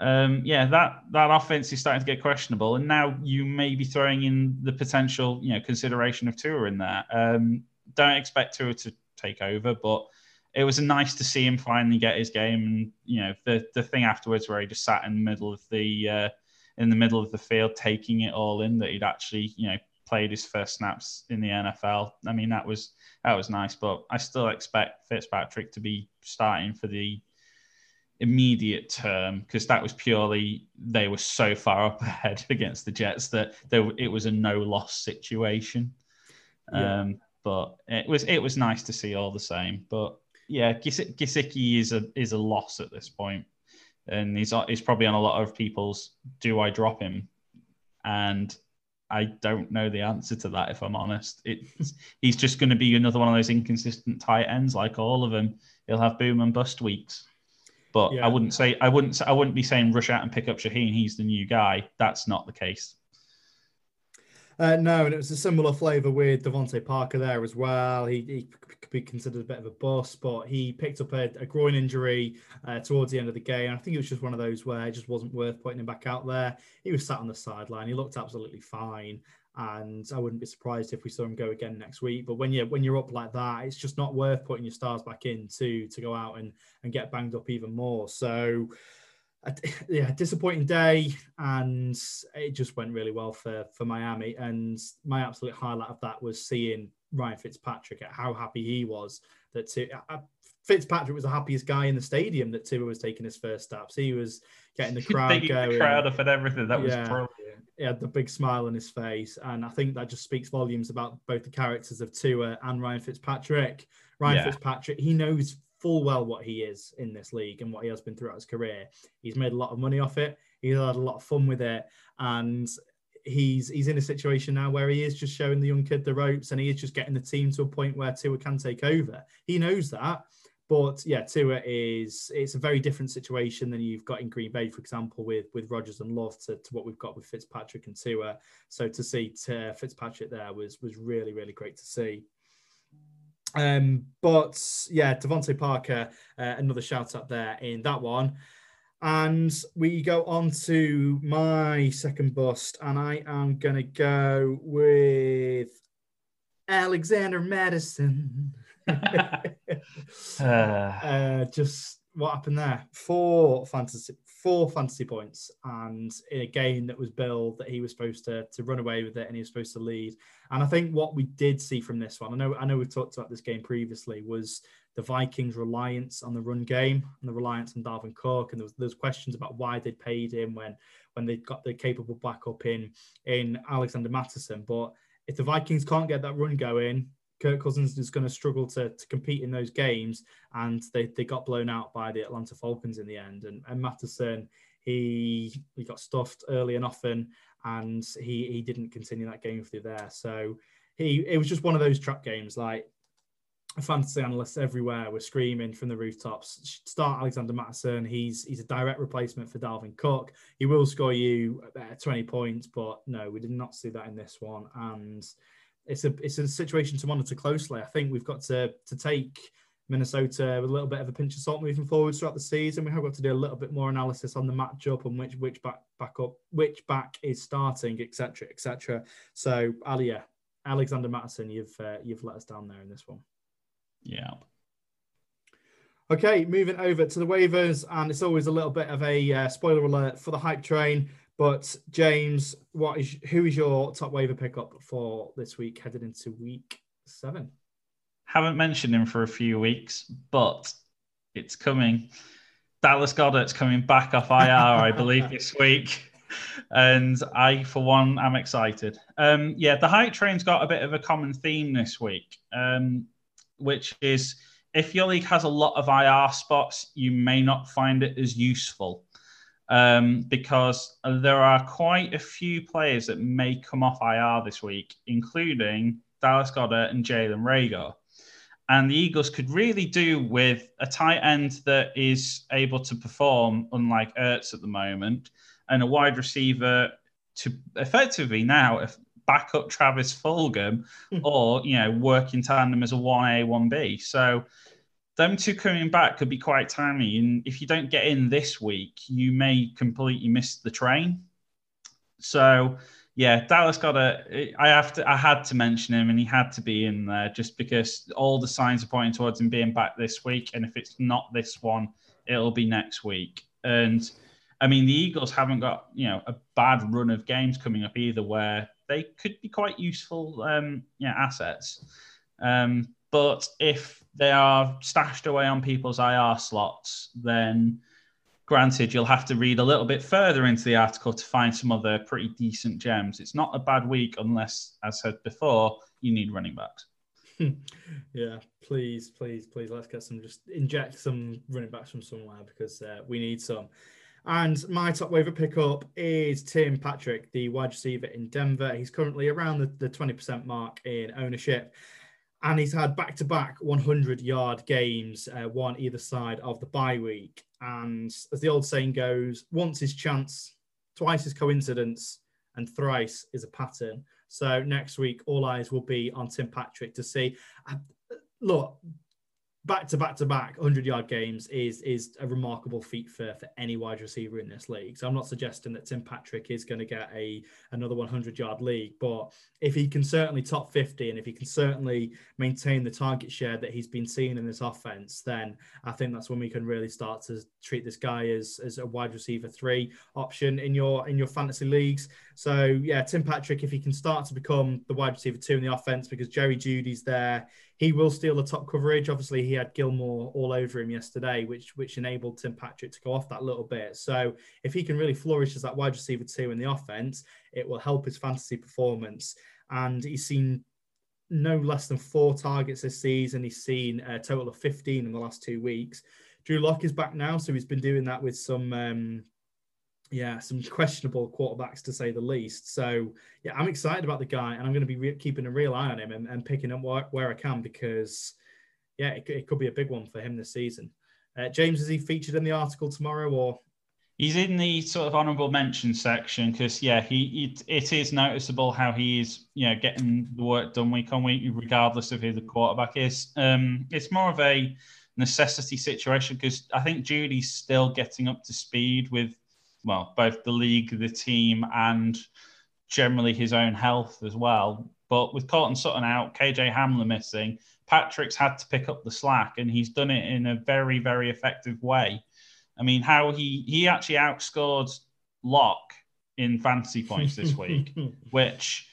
um, yeah, that that offense is starting to get questionable, and now you may be throwing in the potential, you know, consideration of Tua in there. Um, don't expect Tua to take over, but it was nice to see him finally get his game, and you know, the the thing afterwards where he just sat in the middle of the uh, in the middle of the field, taking it all in that he'd actually, you know, played his first snaps in the NFL. I mean, that was that was nice, but I still expect Fitzpatrick to be starting for the immediate term because that was purely they were so far up ahead against the Jets that there, it was a no loss situation. Yeah. Um, but it was it was nice to see all the same. But yeah, Gesicki is a is a loss at this point, and he's he's probably on a lot of people's do I drop him, and I don't know the answer to that if I'm honest. It's he's just going to be another one of those inconsistent tight ends like all of them. He'll have boom and bust weeks. But yeah. I wouldn't say I wouldn't I wouldn't be saying rush out and pick up Shaheen. He's the new guy. That's not the case.
Uh, no, and it was a similar flavour with DeVante Parker there as well. He, he, could be considered a bit of a boss, but he picked up a, a groin injury uh, towards the end of the game. I think it was just one of those where it just wasn't worth putting him back out there. He was sat on the sideline. He looked absolutely fine and I wouldn't be surprised if we saw him go again next week. But when you when you're up like that, it's just not worth putting your stars back in to to go out and and get banged up even more. So. Yeah, disappointing day, and it just went really well for for Miami. And my absolute highlight of that was seeing Ryan Fitzpatrick at how happy he was that to, Fitzpatrick was the happiest guy in the stadium that Tua was taking his first steps. He was getting the crowd going,
the crowd up and everything. That was yeah. brilliant
he had the big smile on his face, and I think that just speaks volumes about both the characters of Tua and Ryan Fitzpatrick. Ryan yeah. Fitzpatrick, he knows full well what he is in this league and what he has been throughout his career. He's made a lot of money off it. He's had a lot of fun with it, and he's he's in a situation now where he is just showing the young kid the ropes, and he is just getting the team to a point where Tua can take over. He knows that, but yeah, Tua is it's a very different situation than you've got in Green Bay, for example, with with Rodgers and Love to, to what we've got with Fitzpatrick and Tua. So to see Fitzpatrick there was was really really great to see. Um, but yeah, DeVante Parker, uh, another shout out there in that one. And we go on to my second bust, and I am to go with Alexander Mattison.
Uh,
just what happened there? Four fantasy, four fantasy points, and in a game that was billed that he was supposed to to run away with it, and he was supposed to lead. And I think what we did see from this one, I know, I know we've talked about this game previously, was the Vikings' reliance on the run game and the reliance on Dalvin Cook, and there was, there was questions about why they'd paid him when when they got the capable backup in in Alexander Mattison, but if the Vikings can't get that run going, Kirk Cousins is going to struggle to, to compete in those games, and they, they got blown out by the Atlanta Falcons in the end. And, and Mattison, he he got stuffed early and often, and he he didn't continue that game through there. So he it was just one of those trap games. Like fantasy analysts everywhere were screaming from the rooftops, start Alexander Mattison. He's he's a direct replacement for Dalvin Cook. He will score you uh, 20 points, but no, we did not see that in this one. And it's a it's a situation to monitor closely. I think we've got to to take Minnesota with a little bit of a pinch of salt moving forward throughout the season. We have got to do a little bit more analysis on the matchup and which which back back up which back is starting, etc. etc. So Alia, Alexander Mattison, you've uh, you've let us down there in this one.
yeah.
Okay, moving over to the waivers, and it's always a little bit of a uh, spoiler alert for the hype train. But James, what is who is your top waiver pickup for this week, headed into week seven?
Haven't mentioned him for a few weeks, but it's coming. Dallas Goedert's coming back off IR, I believe, this week. And I, for one, am excited. Um, yeah, the hype train's got a bit of a common theme this week, um, which is if your league has a lot of IR spots, you may not find it as useful um, because there are quite a few players that may come off IR this week, including Dallas Goedert and Jalen Reagor. And the Eagles could really do with a tight end that is able to perform, unlike Ertz at the moment, and a wide receiver to effectively now if back up Travis Fulgham or you know work in tandem as a one A one B. So them two coming back could be quite timely. And if you don't get in this week, you may completely miss the train. So yeah, Dallas Goedert. I have to. I had to mention him, and he had to be in there just because all the signs are pointing towards him being back this week. And if it's not this one, it'll be next week. And I mean, the Eagles haven't got you know a bad run of games coming up either, where they could be quite useful, um, yeah, assets. Um, but if they are stashed away on people's IR slots, then granted, you'll have to read a little bit further into the article to find some other pretty decent gems. It's not a bad week unless, as said before, you need running backs.
yeah, please, please, please, let's get some, just inject some running backs from somewhere because uh, we need some. And my top waiver pickup is Tim Patrick, the wide receiver in Denver. He's currently around the, the 20% mark in ownership and he's had back to back 100 yard games, uh, one either side of the bye week. And as the old saying goes, once is chance, twice is coincidence, and thrice is a pattern. So next week, all eyes will be on Tim Patrick to see. Uh, look, back to back to back 100 yard games is is a remarkable feat for for any wide receiver in this league. So i'm not suggesting that tim patrick is going to get a another 100 yard league but if he can certainly top 50 and if he can certainly maintain the target share that he's been seeing in this offense then i think that's when we can really start to treat this guy as as a wide receiver three option in your in your fantasy leagues. So yeah tim patrick if he can start to become the wide receiver two in the offense because jerry Jeudy's there he will steal the top coverage. Obviously, he had Gilmore all over him yesterday, which which enabled Tim Patrick to go off that little bit. So if he can really flourish as that wide receiver two in the offense, it will help his fantasy performance. And he's seen no less than four targets this season. He's seen a total of 15 in the last two weeks. Drew Lock is back now, so he's been doing that with some um, yeah, some questionable quarterbacks to say the least. So yeah, I'm excited about the guy, and I'm going to be re- keeping a real eye on him and, and picking up where, where, I can because yeah, it, it, could be a big one for him this season. Uh, James, is he featured in the article tomorrow or?
He's in the sort of honourable mention section because yeah, he it, it is noticeable how he is you know getting the work done week on week, regardless of who the quarterback is. Um, it's more of a necessity situation because I think Jeudy's still getting up to speed with well both the league, the team, and generally his own health as well. But with Courtland Sutton out, KJ Hamler missing, Patrick's had to pick up the slack, and he's done it in a very, very effective way. I mean, how he he actually outscored Lock in fantasy points this week, which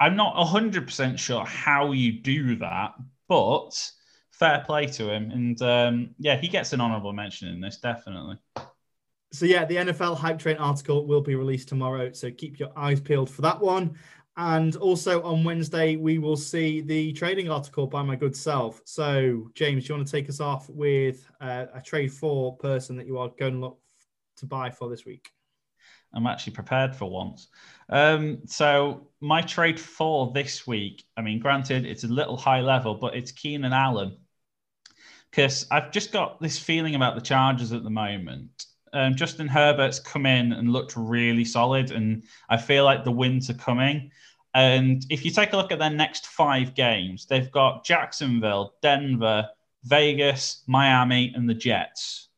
I'm not 100% sure how you do that, but fair play to him. And um, yeah, he gets an honorable mention in this, definitely.
So yeah, the NFL Hype Train article will be released tomorrow. So keep your eyes peeled for that one. And also on Wednesday, we will see the trading article by my good self. So, James, do you want to take us off with uh, a trade for person that you are going to look to buy for this week?
I'm actually prepared for once. Um, so, my trade for this week, I mean, granted, it's a little high level, but it's Keenan Allen. Because I've just got this feeling about the Chargers at the moment. Um, Justin Herbert's come in and looked really solid, and I feel like the wins are coming. And if you take a look at their next five games, they've got Jacksonville, Denver, Vegas, Miami, and the Jets,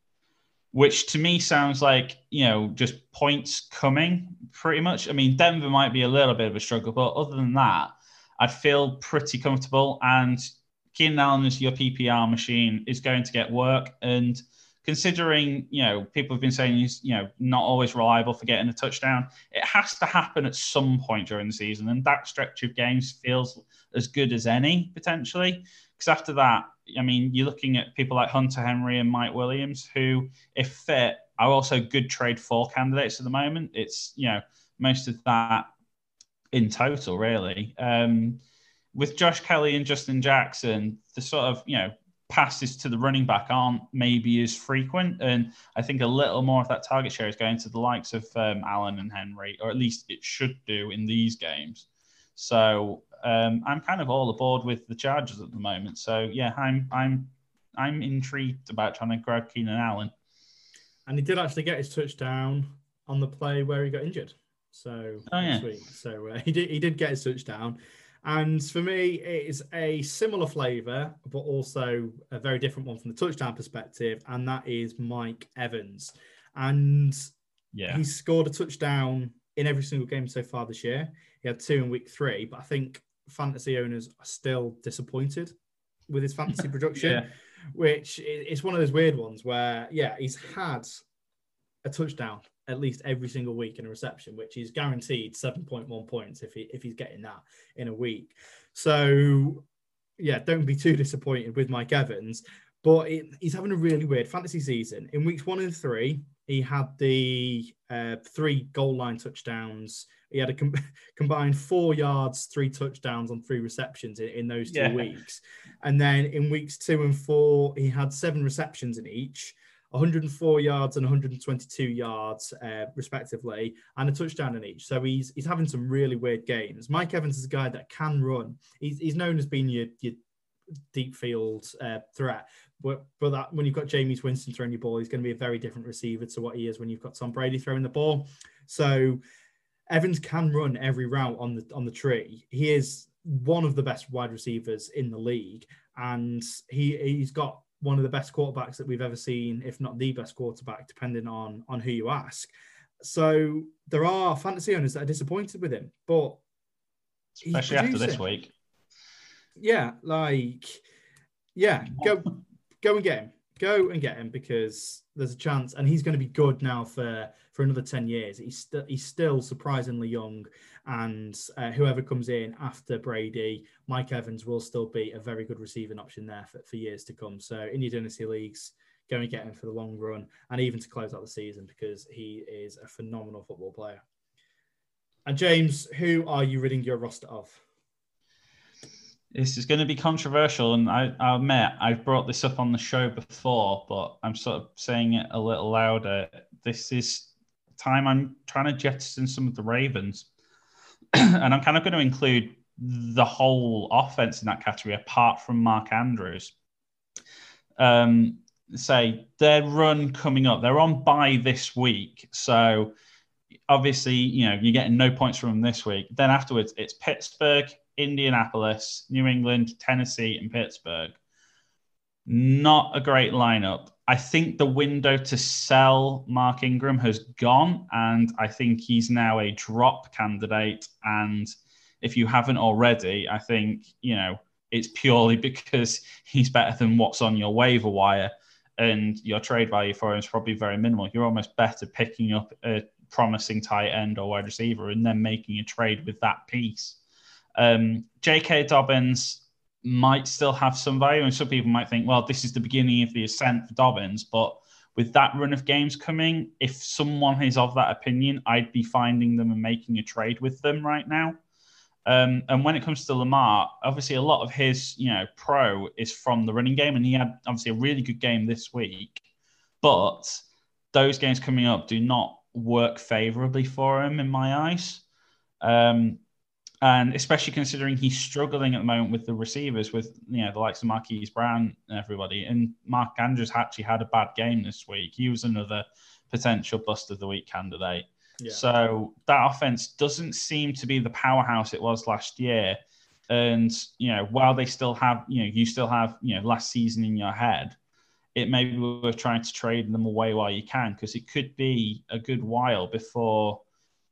which to me sounds like, you know, just points coming pretty much. I mean, Denver might be a little bit of a struggle, but other than that, I'd feel pretty comfortable. And Keenan Allen is your PPR machine is going to get work. And considering you know people have been saying he's you know not always reliable for getting a touchdown it has to happen at some point during the season and that stretch of games feels as good as any potentially. Because after that i mean you're looking at people like hunter henry and mike williams who if fit are also good trade for candidates at the moment. It's you know most of that in total really. Um, with josh Kelley and justin jackson the sort of you know passes to the running back aren't maybe as frequent. And I think a little more of that target share is going to the likes of um, Allen and Henry, or at least it should do in these games. So um, I'm kind of all aboard with the Chargers at the moment. So yeah, I'm I'm I'm intrigued about trying to grab Keenan Allen.
And he did actually get his touchdown on the play where he got injured. So
oh, yeah.
So uh, he did he did get his touchdown. And for me, it is a similar flavour, but also a very different one from the touchdown perspective, and that is Mike Evans. And yeah, he's scored a touchdown in every single game so far this year. He had two in week three, but I think fantasy owners are still disappointed with his fantasy production, yeah. which is one of those weird ones where, yeah, he's had a touchdown at least every single week in a reception, which is guaranteed 7.1 points if he if he's getting that in a week. So yeah, don't be too disappointed with Mike Evans, but it, he's having a really weird fantasy season. In weeks one and three, he had the uh, three goal line touchdowns. He had a com- combined four yards, three touchdowns on three receptions in, in those two yeah. weeks. And then in weeks two and four, he had seven receptions in each 104 yards and 122 yards, uh, respectively, and a touchdown in each. So he's he's having some really weird games. Mike Evans is a guy that can run. He's, he's known as being your, your deep field uh, threat. But, but that when you've got Jameis Winston throwing your ball, he's going to be a very different receiver to what he is when you've got Tom Brady throwing the ball. So Evans can run every route on the on the tree. He is one of the best wide receivers in the league, and he he's got one of the best quarterbacks that we've ever seen, if not the best quarterback, depending on on who you ask. So there are fantasy owners that are disappointed with him, but
especially after this week.
Yeah, like yeah, go go and get him. Go and get him because there's a chance, and he's going to be good now for for another ten years. He's st- he's still surprisingly young, and uh, whoever comes in after Brady, Mike Evans will still be a very good receiving option there for, for years to come. So in your dynasty leagues, go and get him for the long run and even to close out the season because he is a phenomenal football player. And James, who are you ridding your roster of?
This is going to be controversial, and I, I admit I've brought this up on the show before, but I'm sort of saying it a little louder. This is time I'm trying to jettison some of the Ravens. and I'm kind of going to include the whole offense in that category, apart from Mark Andrews. um, say their run coming up, they're on by this week. So obviously, you know, you're getting no points from them this week. Then afterwards, it's Pittsburgh, Indianapolis, New England, Tennessee, and Pittsburgh. Not a great lineup. I think the window to sell Mark Ingram has gone, and I think he's now a drop candidate. And if you haven't already, I think, you know, it's purely because he's better than what's on your waiver wire and your trade value for him is probably very minimal. You're almost better picking up a promising tight end or wide receiver and then making a trade with that piece. Um, J.K. Dobbins might still have some value, and some people might think, well, this is the beginning of the ascent for Dobbins. But with that run of games coming, if someone is of that opinion, I'd be finding them and making a trade with them right now. Um, and when it comes to Lamar, obviously a lot of his, you know, pro is from the running game, and he had obviously a really good game this week. But those games coming up do not work favorably for him in my eyes. Um, and especially considering he's struggling at the moment with the receivers, with you know the likes of Marquise Brown and everybody. And Mark Andrews actually had a bad game this week. He was another potential bust of the week candidate. So that offense doesn't seem to be the powerhouse it was last year. And you know, while they still have, you know, you still have, you know, last season in your head, it may be worth trying to trade them away while you can, because it could be a good while before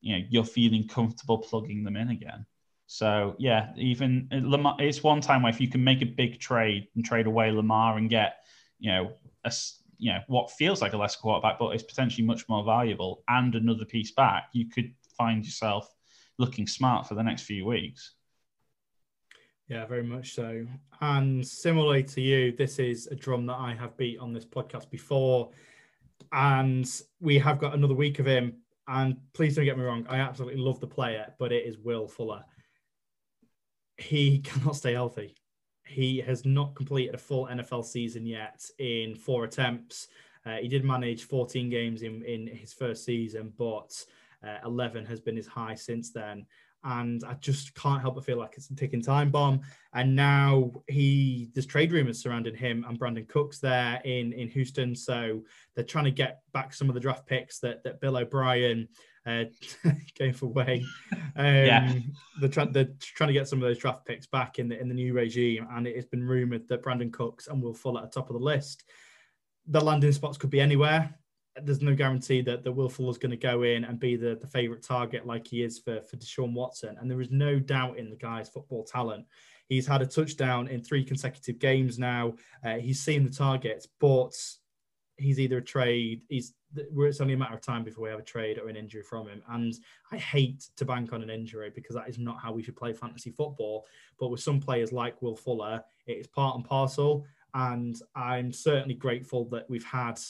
you know you're feeling comfortable plugging them in again. So yeah, even uh, Lamar, it's one time where if you can make a big trade and trade away Lamar and get, you know, a you know what feels like a lesser quarterback, but is potentially much more valuable, and another piece back, you could find yourself looking smart for the next few weeks.
Yeah, very much so. And similarly to you, this is a drum that I have beat on this podcast before. And we have got another week of him. And please don't get me wrong, I absolutely love the player, but it is Will Fuller. He cannot stay healthy. He has not completed a full NFL season yet in four attempts. Uh, he did manage 14 games in, in his first season, but uh, 11 has been his high since then. And I just can't help but feel like it's a ticking time bomb. And now he there's trade rumors surrounding him and Brandin Cooks there in in Houston. So they're trying to get back some of the draft picks that that Bill O'Brien uh, for Wayne. Um, yeah. They're, try- they're trying to get some of those draft picks back in the in the new regime, and it has been rumored that Brandin Cooks and Will Fuller at the top of the list. The landing spots could be anywhere. There's no guarantee that, that Will Fuller's going to go in and be the, the favourite target like he is for, for Deshaun Watson. And there is no doubt in the guy's football talent. He's had a touchdown in three consecutive games now. Uh, he's seen the targets, but he's either a trade, he's it's only a matter of time before we have a trade or an injury from him. And I hate to bank on an injury because that is not how we should play fantasy football. But with some players like Will Fuller, it is part and parcel. And I'm certainly grateful that we've had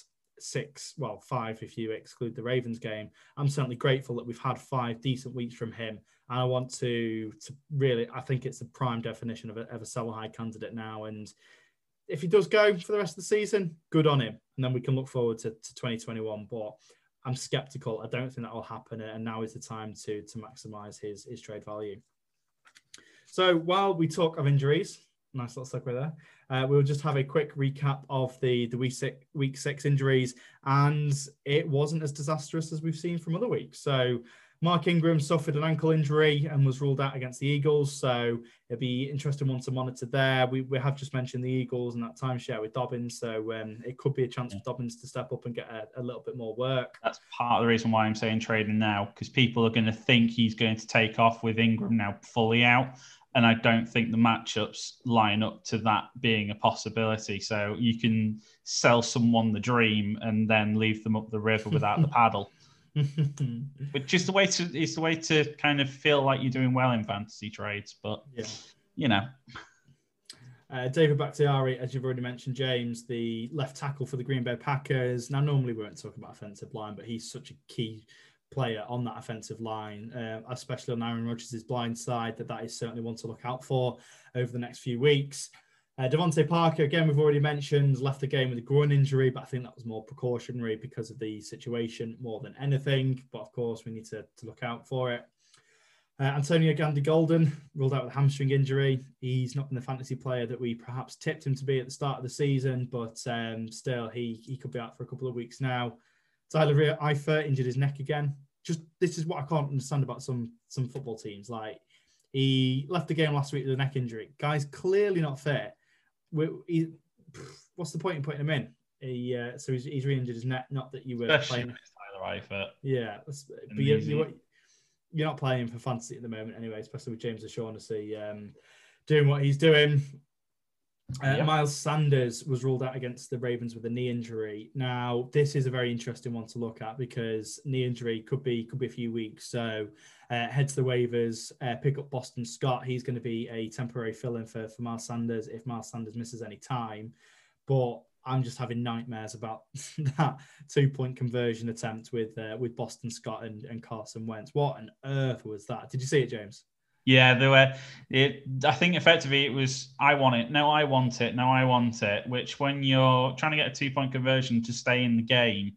six, well, five if you exclude the Ravens game. I'm certainly grateful that we've had five decent weeks from him. And I want to to really, I think it's the prime definition of a, of a sell high candidate now. And if he does go for the rest of the season, good on him. And then we can look forward to, to 2021. But I'm skeptical. I don't think that will happen. And now is the time to, to maximize his, his trade value. So while we talk of injuries, nice little segue there. Uh, we'll just have a quick recap of the the week six, week six injuries, and it wasn't as disastrous as we've seen from other weeks. So Mark Ingram suffered an ankle injury and was ruled out against the Eagles. So it'd be interesting one to monitor there. We, we have just mentioned the Eagles and that timeshare with Dobbins. So um, it could be a chance for Dobbins to step up and get a, a, little bit more work.
That's part of the reason why I'm saying trading now, because people are going to think he's going to take off with Ingram now fully out. And I don't think the matchups line up to that being a possibility. So you can sell someone the dream and then leave them up the river without the paddle. but just the way to it's the way to kind of feel like you're doing well in fantasy trades. But yeah, you know.
Uh, David Bakhtiari, as you've already mentioned, James, the left tackle for the Green Bay Packers. Now, normally we won't talk about offensive line, but he's such a key player on that offensive line, uh, especially on Aaron Rodgers' blind side, that that is certainly one to look out for over the next few weeks. Uh, DeVante Parker, again, we've already mentioned, left the game with a groin injury, but I think that was more precautionary because of the situation more than anything. But of course, we need to, to look out for it. Uh, Antonio Gandy-Golden ruled out with a hamstring injury. He's not been the fantasy player that we perhaps tipped him to be at the start of the season, but um, still, he he could be out for a couple of weeks now. Tyler Eifert injured his neck again. Just this is what I can't understand about some some football teams. Like he left the game last week with a neck injury. Guy's clearly not fit. We, he, what's the point in putting him in? He, uh, so he's, he's re-injured his neck. Not that you were
Especially
playing.
Tyler Eifert.
Yeah, but you, you, you're not playing for fantasy at the moment anyway, especially with James O'Shaughnessy um, doing what he's doing. Uh, yep. Miles Sanders was ruled out against the Ravens with a knee injury. Now, this is a very interesting one to look at because knee injury could be could be a few weeks. So, uh, head to the waivers, uh, pick up Boston Scott. He's going to be a temporary fill-in for for Miles Sanders if Miles Sanders misses any time. But I'm just having nightmares about that two-point conversion attempt with uh, with Boston Scott and, and Carson Wentz. What on earth was that? Did you see it, James?
Yeah, there were. It, I think effectively it was I want it. No, I want it. No, I want it. Which, when you're trying to get a two point conversion to stay in the game,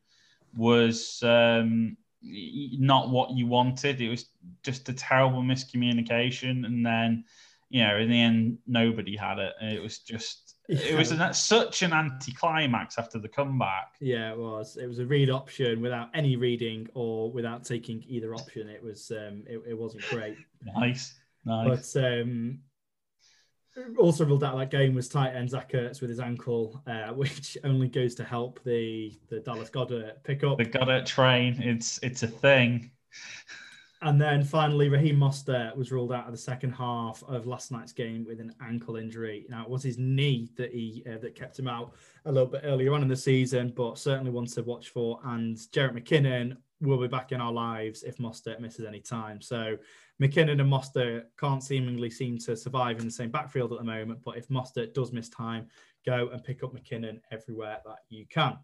was um, not what you wanted. It was just a terrible miscommunication, and then you know, in the end, nobody had it. It was just. Yeah. It was an, such an anticlimax after the comeback.
Yeah, it was. It was a read option without any reading or without taking either option. It was. Um, it, it wasn't great.
nice. Nice.
But um, also ruled out that game was tight end Zach Ertz with his ankle, uh, which only goes to help the the Dallas Goedert pick up
the Goedert train. It's it's a thing.
And then finally, Raheem Mostert was ruled out of the second half of last night's game with an ankle injury. Now, it was his knee that he uh, that kept him out a little bit earlier on in the season, but certainly one to watch for. And Jerick McKinnon will be back in our lives if Mostert misses any time. So McKinnon and Mostert can't seemingly seem to survive in the same backfield at the moment. But if Mostert does miss time, go and pick up McKinnon everywhere that you can.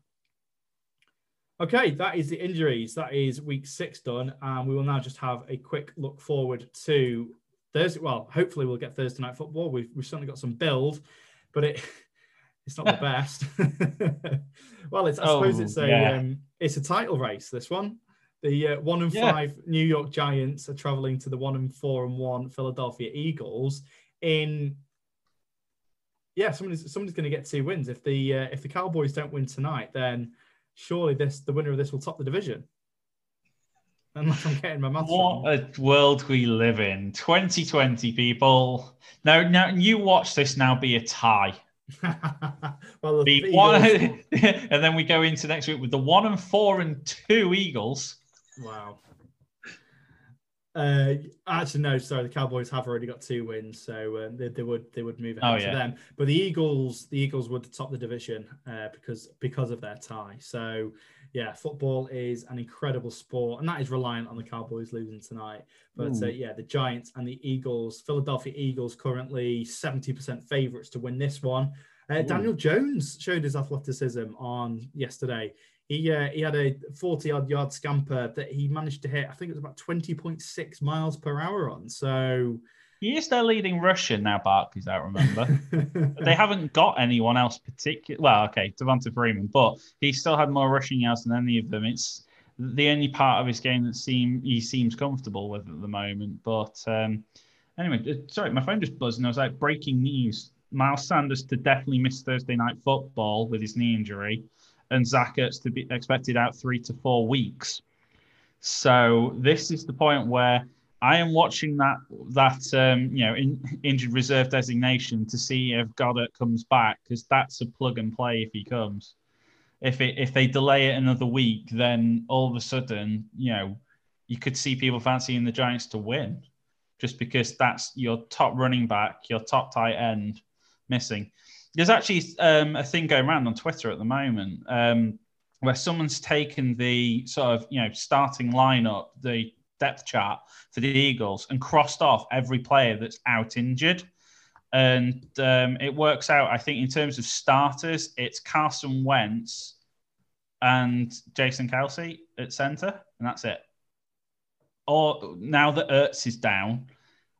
Okay, that is the injuries. That is week six done. And we will now just have a quick look forward to Thursday. Well, hopefully we'll get Thursday night football. We've, we've certainly got some build, but it it's not the best. well, it's I suppose oh, it's a yeah. um, it's a title race. This one, the uh, one and yeah. five New York Giants are traveling to the one and four and one Philadelphia Eagles in. Yeah, somebody's somebody's going to get two wins. If the uh, if the Cowboys don't win tonight, then surely this the winner of this will top the division. Unless I'm getting my maths
What wrong. a world we live in. 2020 people. Now, now you watch this now be a tie. well, the one, and then we go into next week with the one and four and two Eagles.
Wow. Uh, actually, no. Sorry, the Cowboys have already got two wins, so uh, they, they, would they would move ahead oh, yeah. to them. But the Eagles, the Eagles would top the division uh, because because of their tie. So yeah, football is an incredible sport, and that is reliant on the Cowboys losing tonight. But uh, yeah, the Giants and the Eagles, Philadelphia Eagles, currently seventy percent favorites to win this one. Uh, Daniel Jones showed his athleticism on yesterday. He uh, he had a 40 odd yard scamper that he managed to hit. I think it was about 20.6 miles per hour on. So
he is their leading Russian now, Barkley's out, remember. they haven't got anyone else particular. Well, okay, Devonta Freeman, but he still had more rushing yards than any of them. It's the only part of his game that seem he seems comfortable with at the moment. But um, anyway, uh, sorry, my phone just buzzed and I was like, breaking news. Miles Sanders to definitely miss Thursday night football with his knee injury and Zach to be expected out three to four weeks. So this is the point where I am watching that that um, you know in, injured reserve designation to see if Goedert comes back because that's a plug and play if he comes. If it if they delay it another week, then all of a sudden you know you could see people fancying the Giants to win, just because that's your top running back, your top tight end missing. There's actually um, a thing going around on Twitter at the moment um, where someone's taken the sort of you know starting lineup, the depth chart for the Eagles, and crossed off every player that's out injured. And um, it works out, I think, in terms of starters, it's Carson Wentz and Jason Kelce at center, and that's it. Or now that Ertz is down,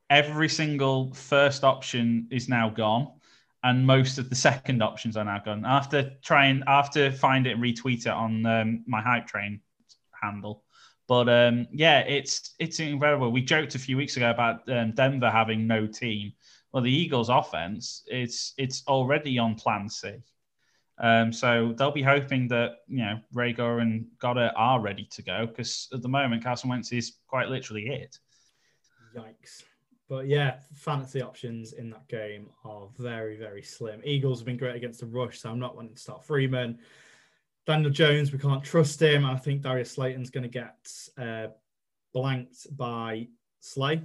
every single first option is now gone and most of the second options are now gone. After trying, after find it and retweet it on um, my hype train handle, But um, yeah, it's it's incredible. We joked a few weeks ago about um, Denver having no team. Well, the Eagles' offense it's it's already on Plan C. Um, so they'll be hoping that you know Reagor and Goedert are ready to go because at the moment Carson Wentz is quite literally it.
Yikes! But yeah, fantasy options in that game are very very slim. Eagles have been great against the rush, so I'm not wanting to start Freeman. Daniel Jones, we can't trust him. I think Darius Slayton's going to get uh, blanked by Slay.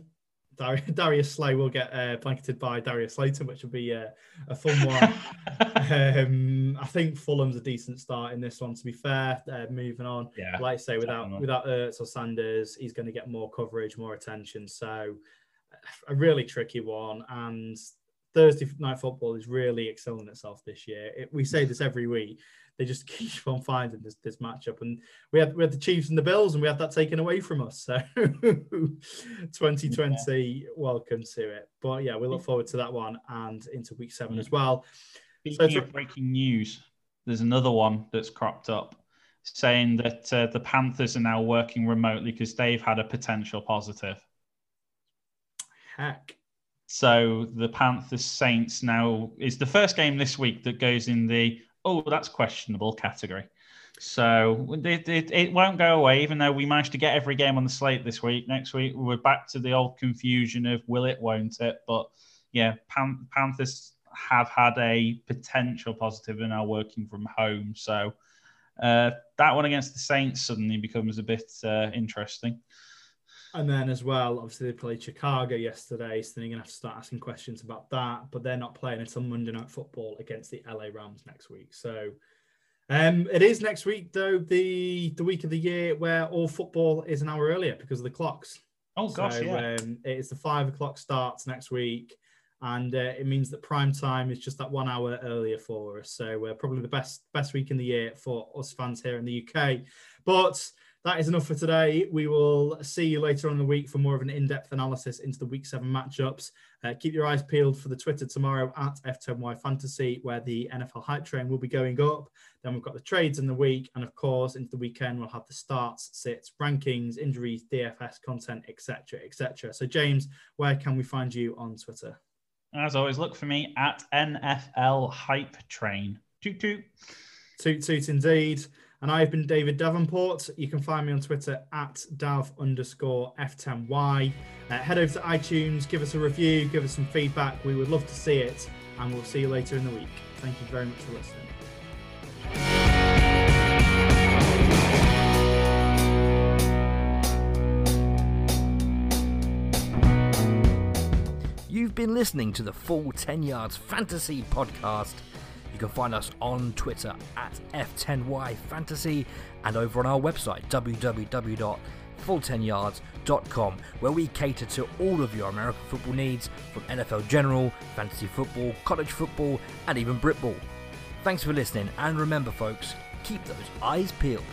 Darius Slay will get uh, blanketed by Darius Slayton, which will be uh, a fun one. um, I think Fulgham's a decent start in this one. To be fair, uh, moving on,
Yeah,
like I say, without
definitely.
without Ertz or Sanders, he's going to get more coverage, more attention. So, a really tricky one. And Thursday night football is really excelling itself this year. It, we say this every week. They just keep on finding this this matchup, and we had we had the Chiefs and the Bills, and we had that taken away from us. So, 2020, welcome to it. But yeah, we look forward to that one and into week seven as well.
Speaking
So-
of breaking news, there's another one that's cropped up saying that uh, the Panthers are now working remotely because they've had a potential positive.
Heck,
So the Panthers Saints now is the first game this week that goes in the oh that's questionable category. So it, it, it won't go away, even though we managed to get every game on the slate this week. Next week we're back to the old confusion of will it, won't it? But yeah, Pan- Panthers have had a potential positive and are working from home. So uh, that one against the Saints suddenly becomes a bit uh, interesting.
And then as well, obviously they played Chicago yesterday, so then you're gonna have to start asking questions about that. But they're not playing until Monday Night Football against the LA Rams next week. So um, it is next week though, the the week of the year where all football is an hour earlier because of the clocks.
Oh gosh,
so,
yeah.
um, it's the five o'clock starts next week, and uh, it means that prime time is just that one hour earlier for us. So uh, probably the best best week in the year for us fans here in the UK. But that is enough for today. We will see you later on in the week for more of an in-depth analysis into the Week Seven matchups. Uh, keep your eyes peeled for the Twitter tomorrow at F10Y Fantasy, where the NFL hype train will be going up. Then we've got the trades in the week, and of course, into the weekend we'll have the starts, sits, rankings, injuries, DFS content, etc., etc. So, James, where can we find you on Twitter?
As always, look for me at NFL Hype Train. Toot toot.
Toot toot indeed. And I've been David Davenport. You can find me on Twitter at dav underscore f10y. Uh, head over to iTunes, give us a review, give us some feedback. We would love to see it. And we'll see you later in the week. Thank you very much for listening.
You've been listening to the Full 10 Yards Fantasy Podcast. You can find us on Twitter at F10Y Fantasy and over on our website www.full10yards.com where we cater to all of your American football needs from NFL general, fantasy football, college football, and even Britball. Thanks for listening and remember folks, keep those eyes peeled.